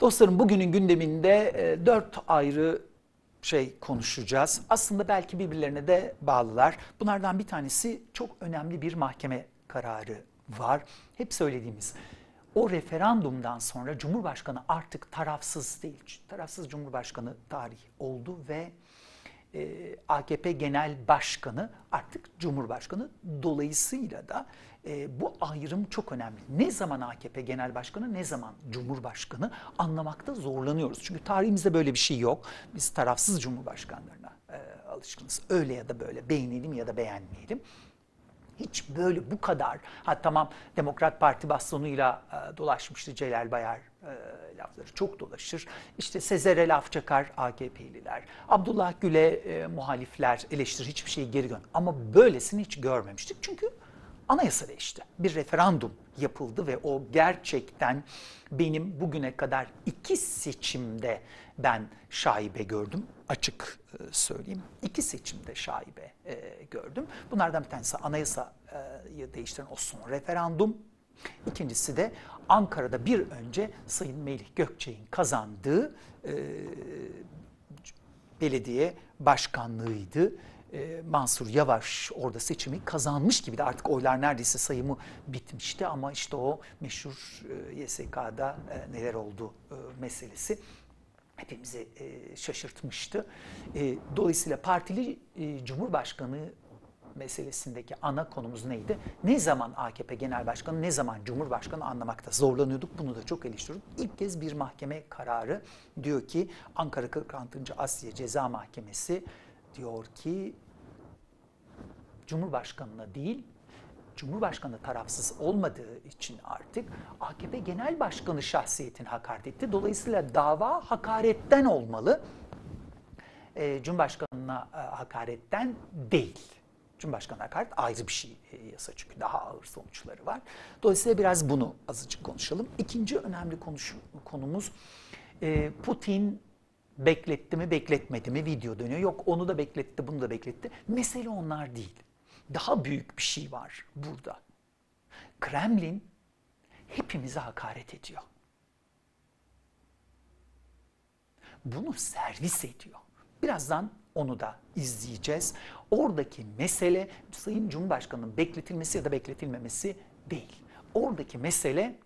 Dostlarım bugünün gündeminde e, dört ayrı şey konuşacağız. Aslında belki birbirlerine de bağlılar. Bunlardan bir tanesi çok önemli bir mahkeme kararı var. Hep söylediğimiz o referandumdan sonra Cumhurbaşkanı artık tarafsız değil. Tarafsız Cumhurbaşkanı tarihi oldu ve e, AKP Genel Başkanı artık Cumhurbaşkanı. Dolayısıyla da e, bu ayrım çok önemli. Ne zaman AKP Genel Başkanı, ne zaman Cumhurbaşkanı anlamakta zorlanıyoruz. Çünkü tarihimizde böyle bir şey yok. Biz tarafsız Cumhurbaşkanlarına e, alışkınız. Öyle ya da böyle beğenelim ya da beğenmeyelim hiç böyle bu kadar ha tamam Demokrat Parti bastonuyla e, dolaşmıştı Celal Bayar e, lafları çok dolaşır. İşte Sezer'e laf çakar AKP'liler. Abdullah Gül'e e, muhalifler eleştirir hiçbir şeyi geri gön. Ama böylesini hiç görmemiştik. Çünkü anayasa değişti. Bir referandum yapıldı ve o gerçekten benim bugüne kadar iki seçimde ben şaibe gördüm. Açık e, söyleyeyim. İki seçimde şaibe e, gördüm. Bunlardan bir tanesi anayasayı değiştiren o son referandum. İkincisi de Ankara'da bir önce Sayın Melih Gökçe'nin kazandığı e, belediye başkanlığıydı. E, Mansur Yavaş orada seçimi kazanmış gibi de artık oylar neredeyse sayımı bitmişti ama işte o meşhur e, YSK'da e, neler oldu e, meselesi hepimizi şaşırtmıştı. Dolayısıyla partili Cumhurbaşkanı meselesindeki ana konumuz neydi? Ne zaman AKP Genel Başkanı, ne zaman Cumhurbaşkanı anlamakta zorlanıyorduk. Bunu da çok eleştiriyorduk. İlk kez bir mahkeme kararı diyor ki Ankara 46. Asya Ceza Mahkemesi diyor ki Cumhurbaşkanına değil Cumhurbaşkanı tarafsız olmadığı için artık AKP Genel Başkanı şahsiyetini hakaret etti. Dolayısıyla dava hakaretten olmalı. E, Cumhurbaşkanına e, hakaretten değil. Cumhurbaşkanı hakaret ayrı bir şey e, yasa çünkü daha ağır sonuçları var. Dolayısıyla biraz bunu azıcık konuşalım. İkinci önemli konuş, konumuz e, Putin bekletti mi bekletmedi mi video dönüyor. Yok onu da bekletti bunu da bekletti. Mesele onlar değil. Daha büyük bir şey var burada. Kremlin hepimize hakaret ediyor. Bunu servis ediyor. Birazdan onu da izleyeceğiz. Oradaki mesele Sayın Cumhurbaşkanı'nın bekletilmesi ya da bekletilmemesi değil. Oradaki mesele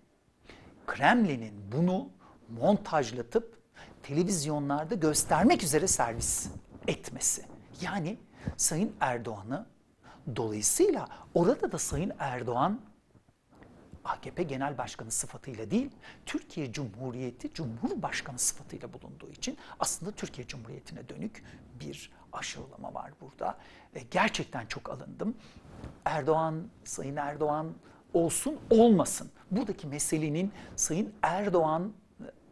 Kremlin'in bunu montajlatıp televizyonlarda göstermek üzere servis etmesi. Yani Sayın Erdoğan'ı dolayısıyla orada da Sayın Erdoğan AKP Genel Başkanı sıfatıyla değil, Türkiye Cumhuriyeti Cumhurbaşkanı sıfatıyla bulunduğu için aslında Türkiye Cumhuriyeti'ne dönük bir aşılama var burada. E, gerçekten çok alındım. Erdoğan, Sayın Erdoğan olsun olmasın. Buradaki meselenin Sayın Erdoğan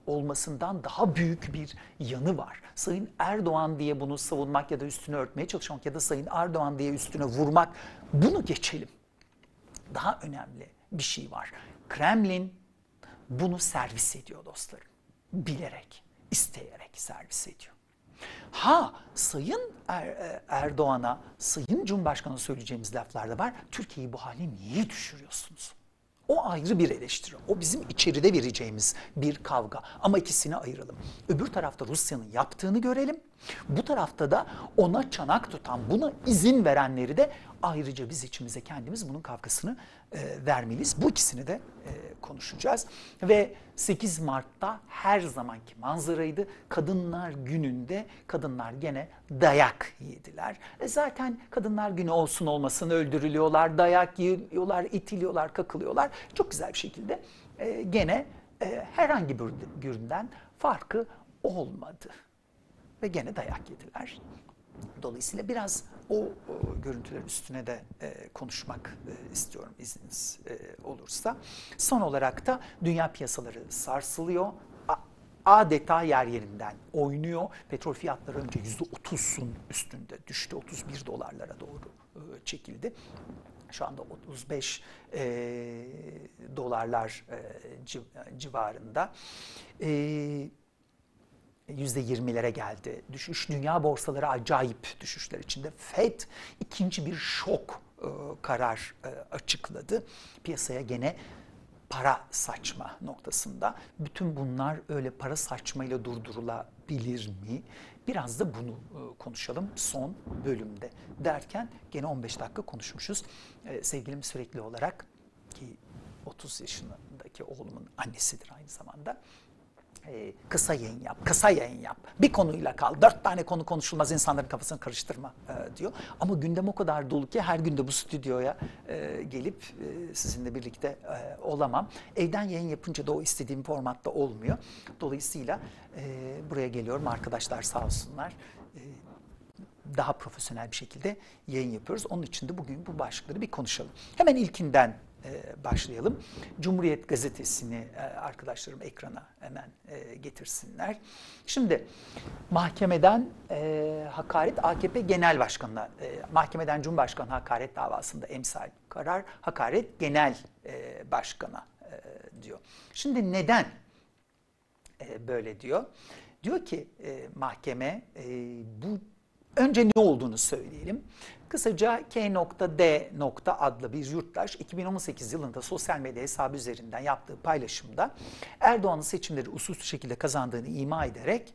olmasından daha büyük bir yanı var. Sayın Erdoğan diye bunu savunmak ya da üstünü örtmeye çalışmak ya da Sayın Erdoğan diye üstüne vurmak bunu geçelim. Daha önemli bir şey var. Kremlin bunu servis ediyor dostlarım. Bilerek, isteyerek servis ediyor. Ha Sayın er, e, Erdoğan'a, Sayın Cumhurbaşkanı söyleyeceğimiz laflar da var. Türkiye'yi bu hale niye düşürüyorsunuz? O ayrı bir eleştiri. O bizim içeride vereceğimiz bir kavga. Ama ikisini ayıralım. Öbür tarafta Rusya'nın yaptığını görelim. Bu tarafta da ona çanak tutan, buna izin verenleri de ayrıca biz içimize kendimiz bunun kavgasını e, vermeliyiz. Bu ikisini de konuşacağız. Ve 8 Mart'ta her zamanki manzaraydı. Kadınlar gününde kadınlar gene dayak yediler. E zaten kadınlar günü olsun olmasın öldürülüyorlar, dayak yiyorlar, itiliyorlar, kakılıyorlar. Çok güzel bir şekilde e, gene e, herhangi bir günden farkı olmadı. Ve gene dayak yediler. Dolayısıyla biraz o, o görüntüler üstüne de e, konuşmak e, istiyorum izniniz e, olursa. Son olarak da dünya piyasaları sarsılıyor. A, adeta yer yerinden oynuyor. Petrol fiyatları önce %30'un üstünde düştü. 31 dolarlara doğru e, çekildi. Şu anda 35 e, dolarlar e, civarında. E, %20'lere geldi. Düşüş dünya borsaları acayip düşüşler içinde. Fed ikinci bir şok e, karar e, açıkladı. Piyasaya gene para saçma noktasında. Bütün bunlar öyle para saçmayla durdurulabilir mi? Biraz da bunu e, konuşalım son bölümde derken gene 15 dakika konuşmuşuz. E, sevgilim sürekli olarak ki 30 yaşındaki oğlumun annesidir aynı zamanda e, kısa yayın yap, kısa yayın yap. Bir konuyla kal. Dört tane konu konuşulmaz insanların kafasını karıştırma e, diyor. Ama gündem o kadar dolu ki her günde bu stüdyoya e, gelip e, sizinle birlikte e, olamam. Evden yayın yapınca da o istediğim formatta olmuyor. Dolayısıyla e, buraya geliyorum. Arkadaşlar sağ olsunlar. E, daha profesyonel bir şekilde yayın yapıyoruz. Onun için de bugün bu başlıkları bir konuşalım. Hemen ilkinden başlayalım. Cumhuriyet Gazetesi'ni e, arkadaşlarım ekrana hemen e, getirsinler. Şimdi mahkemeden hakaret AKP Genel Başkanı'na, mahkemeden Cumhurbaşkanı hakaret davasında emsal karar, hakaret Genel Başkan'a diyor. Şimdi neden böyle diyor? Diyor ki mahkeme bu önce ne olduğunu söyleyelim. Kısaca K.D. adlı bir yurttaş 2018 yılında sosyal medya hesabı üzerinden yaptığı paylaşımda Erdoğan'ın seçimleri usulsüz şekilde kazandığını ima ederek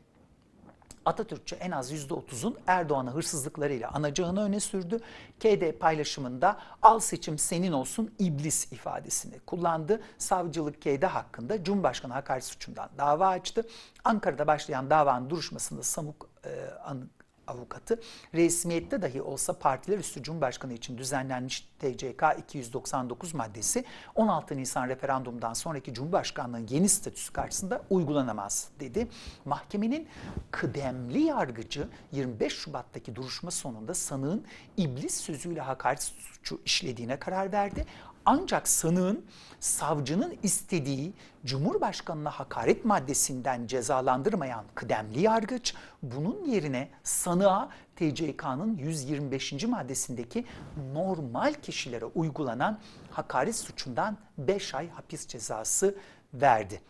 Atatürkçü en az %30'un Erdoğan'ı hırsızlıklarıyla anacağını öne sürdü. KD paylaşımında al seçim senin olsun iblis ifadesini kullandı. Savcılık KD hakkında Cumhurbaşkanı hakaret suçundan dava açtı. Ankara'da başlayan davanın duruşmasında Samuk e, avukatı resmiyette dahi olsa partiler üstü Cumhurbaşkanı için düzenlenmiş TCK 299 maddesi 16 Nisan referandumdan sonraki Cumhurbaşkanlığının yeni statüsü karşısında uygulanamaz dedi. Mahkemenin kıdemli yargıcı 25 Şubat'taki duruşma sonunda sanığın iblis sözüyle hakaret suçu işlediğine karar verdi. Ancak sanığın savcının istediği Cumhurbaşkanına hakaret maddesinden cezalandırmayan kıdemli yargıç bunun yerine sanığa TCK'nın 125. maddesindeki normal kişilere uygulanan hakaret suçundan 5 ay hapis cezası verdi.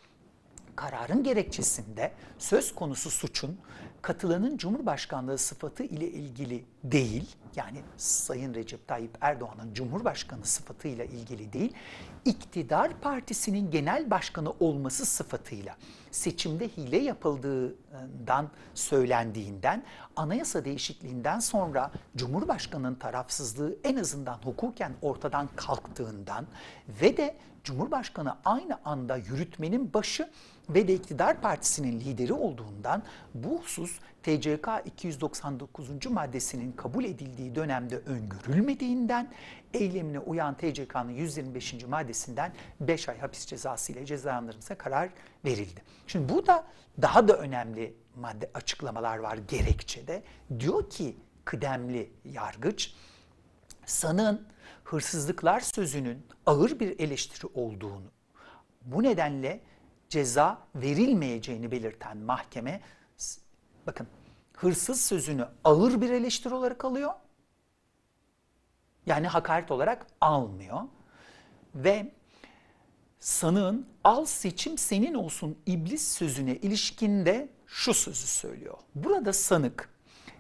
Kararın gerekçesinde söz konusu suçun katılanın Cumhurbaşkanlığı sıfatı ile ilgili değil, yani Sayın Recep Tayyip Erdoğan'ın Cumhurbaşkanı sıfatıyla ilgili değil, iktidar partisinin genel başkanı olması sıfatıyla seçimde hile yapıldığından söylendiğinden, anayasa değişikliğinden sonra Cumhurbaşkanı'nın tarafsızlığı en azından hukuken ortadan kalktığından ve de Cumhurbaşkanı aynı anda yürütmenin başı ve de iktidar partisinin lideri olduğundan bu husus TCK 299. maddesinin kabul edildiği dönemde öngörülmediğinden eylemine uyan TCK'nın 125. maddesinden 5 ay hapis cezası ile cezalandırılmasına karar verildi. Şimdi burada daha da önemli madde açıklamalar var gerekçede. Diyor ki kıdemli yargıç sanın hırsızlıklar sözünün ağır bir eleştiri olduğunu, bu nedenle ceza verilmeyeceğini belirten mahkeme, bakın hırsız sözünü ağır bir eleştiri olarak alıyor, yani hakaret olarak almıyor ve sanığın al seçim senin olsun iblis sözüne ilişkinde şu sözü söylüyor. Burada sanık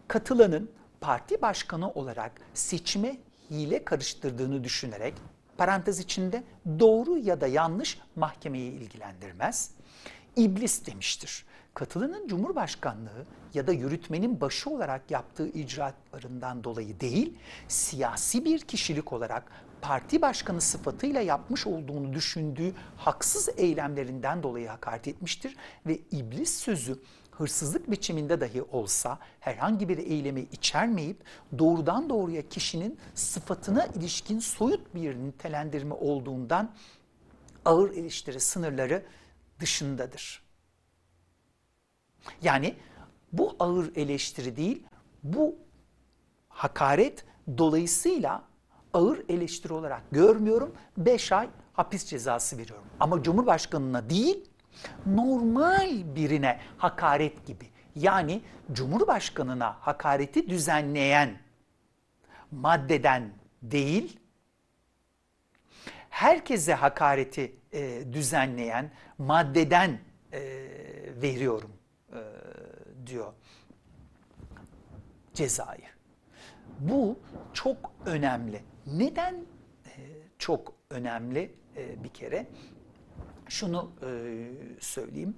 katılanın parti başkanı olarak seçime hile karıştırdığını düşünerek parantez içinde doğru ya da yanlış mahkemeyi ilgilendirmez. İblis demiştir. Katılının Cumhurbaşkanlığı ya da yürütmenin başı olarak yaptığı icraatlarından dolayı değil, siyasi bir kişilik olarak parti başkanı sıfatıyla yapmış olduğunu düşündüğü haksız eylemlerinden dolayı hakaret etmiştir ve iblis sözü hırsızlık biçiminde dahi olsa herhangi bir eylemi içermeyip doğrudan doğruya kişinin sıfatına ilişkin soyut bir nitelendirme olduğundan ağır eleştiri sınırları dışındadır. Yani bu ağır eleştiri değil, bu hakaret dolayısıyla ağır eleştiri olarak görmüyorum. 5 ay hapis cezası veriyorum. Ama Cumhurbaşkanına değil, normal birine hakaret gibi. Yani Cumhurbaşkanına hakareti düzenleyen maddeden değil, herkese hakareti e, düzenleyen maddeden e, veriyorum e, diyor cezayı. Bu çok önemli. Neden e, çok önemli e, bir kere? şunu e, söyleyeyim.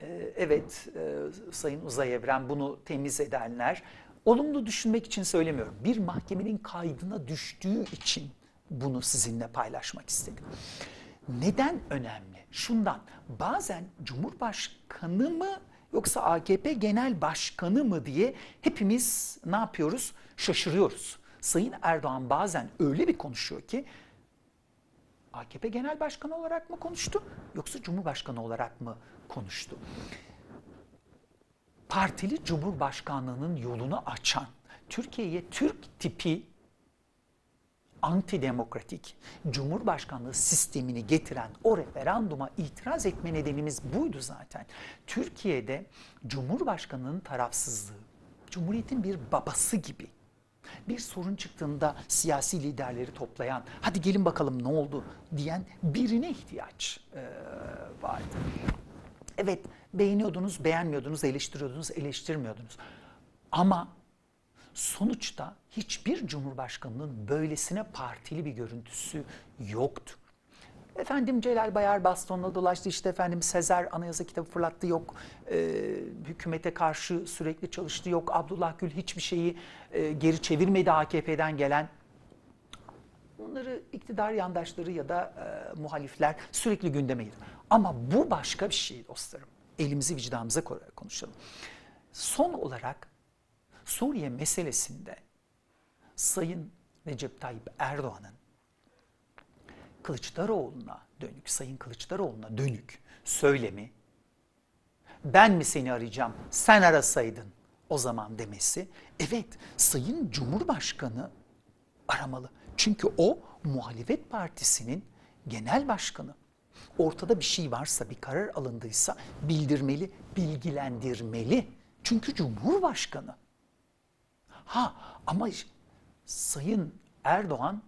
E, evet e, Sayın Uzay Evren bunu temiz edenler olumlu düşünmek için söylemiyorum. Bir mahkemenin kaydına düştüğü için bunu sizinle paylaşmak istedim. Neden önemli? Şundan bazen Cumhurbaşkanı mı yoksa AKP Genel Başkanı mı diye hepimiz ne yapıyoruz? Şaşırıyoruz. Sayın Erdoğan bazen öyle bir konuşuyor ki AKP Genel Başkanı olarak mı konuştu yoksa Cumhurbaşkanı olarak mı konuştu? Partili Cumhurbaşkanlığının yolunu açan, Türkiye'ye Türk tipi antidemokratik Cumhurbaşkanlığı sistemini getiren o referanduma itiraz etme nedenimiz buydu zaten. Türkiye'de Cumhurbaşkanının tarafsızlığı, Cumhuriyet'in bir babası gibi bir sorun çıktığında siyasi liderleri toplayan, hadi gelin bakalım ne oldu diyen birine ihtiyaç e, vardı. Evet beğeniyordunuz, beğenmiyordunuz, eleştiriyordunuz, eleştirmiyordunuz. Ama sonuçta hiçbir cumhurbaşkanının böylesine partili bir görüntüsü yoktu. Efendim Celal Bayar bastonla dolaştı işte efendim Sezer anayasa kitabı fırlattı yok e, hükümete karşı sürekli çalıştı yok Abdullah Gül hiçbir şeyi e, geri çevirmedi AKP'den gelen. Bunları iktidar yandaşları ya da e, muhalifler sürekli gündeme gelir. Ama bu başka bir şey dostlarım. Elimizi vicdanımıza konuşalım. Son olarak Suriye meselesinde Sayın Recep Tayyip Erdoğan'ın Kılıçdaroğlu'na dönük, Sayın Kılıçdaroğlu'na dönük söylemi ben mi seni arayacağım sen arasaydın o zaman demesi evet Sayın Cumhurbaşkanı aramalı. Çünkü o muhalefet partisinin genel başkanı. Ortada bir şey varsa, bir karar alındıysa bildirmeli, bilgilendirmeli. Çünkü Cumhurbaşkanı. Ha ama Sayın Erdoğan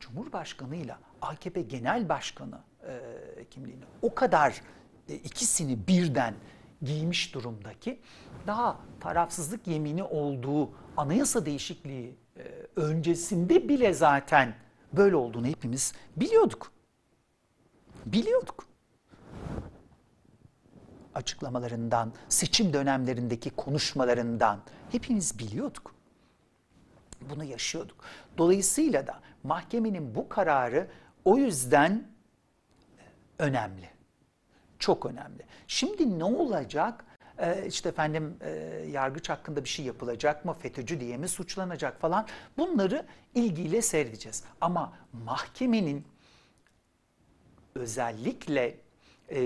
Cumhurbaşkanıyla AKP Genel Başkanı e, kimliğini o kadar e, ikisini birden giymiş durumdaki daha tarafsızlık yemini olduğu anayasa değişikliği e, öncesinde bile zaten böyle olduğunu hepimiz biliyorduk. Biliyorduk. Açıklamalarından, seçim dönemlerindeki konuşmalarından hepimiz biliyorduk. Bunu yaşıyorduk. Dolayısıyla da mahkemenin bu kararı o yüzden önemli. Çok önemli. Şimdi ne olacak? Ee, işte efendim e, yargıç hakkında bir şey yapılacak mı? FETÖ'cü diye mi suçlanacak falan? Bunları ilgiyle seyredeceğiz. Ama mahkemenin özellikle e,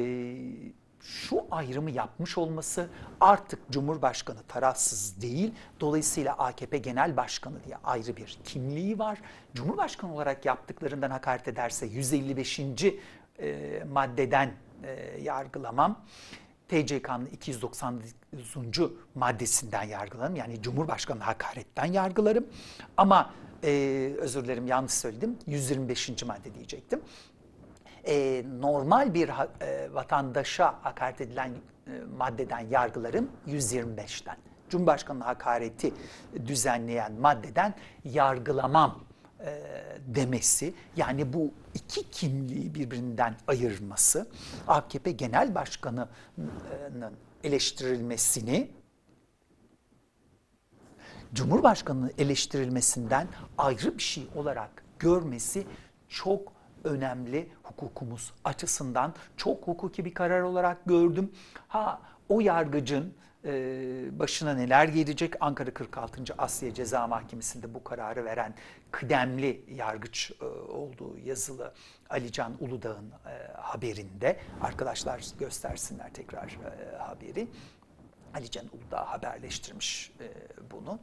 şu ayrımı yapmış olması artık Cumhurbaşkanı tarafsız değil. Dolayısıyla AKP Genel Başkanı diye ayrı bir kimliği var. Cumhurbaşkanı olarak yaptıklarından hakaret ederse 155. E, maddeden e, yargılamam. TCK'nın 299. maddesinden yargılarım. Yani Cumhurbaşkanı hakaretten yargılarım. Ama e, özür dilerim yanlış söyledim. 125. madde diyecektim e, normal bir e, vatandaşa hakaret edilen e, maddeden yargılarım 125'ten. Cumhurbaşkanı hakareti düzenleyen maddeden yargılamam e, demesi yani bu iki kimliği birbirinden ayırması AKP Genel Başkanı'nın eleştirilmesini Cumhurbaşkanı'nın eleştirilmesinden ayrı bir şey olarak görmesi çok önemli hukukumuz açısından çok hukuki bir karar olarak gördüm. Ha o yargıcın e, başına neler gelecek? Ankara 46. Asya Ceza Mahkemesi'nde bu kararı veren kıdemli yargıç e, olduğu yazılı Alican Uludağ'ın e, haberinde. Arkadaşlar göstersinler tekrar e, haberi. Alican Uludağ haberleştirmiş e, bunu.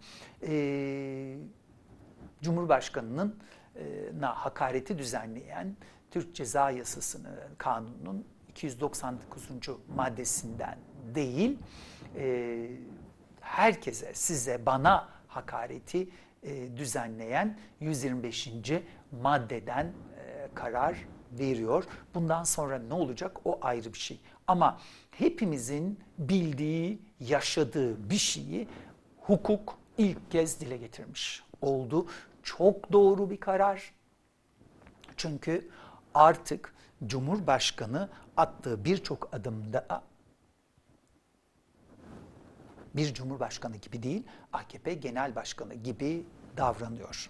E, Cumhurbaşkanı'nın na hakareti düzenleyen Türk Ceza Yasası'nın kanunun 299. maddesinden değil e, herkese size bana hakareti e, düzenleyen 125. maddeden e, karar veriyor. Bundan sonra ne olacak o ayrı bir şey. Ama hepimizin bildiği, yaşadığı bir şeyi hukuk ilk kez dile getirmiş oldu çok doğru bir karar. Çünkü artık Cumhurbaşkanı attığı birçok adımda bir cumhurbaşkanı gibi değil, AKP genel başkanı gibi davranıyor.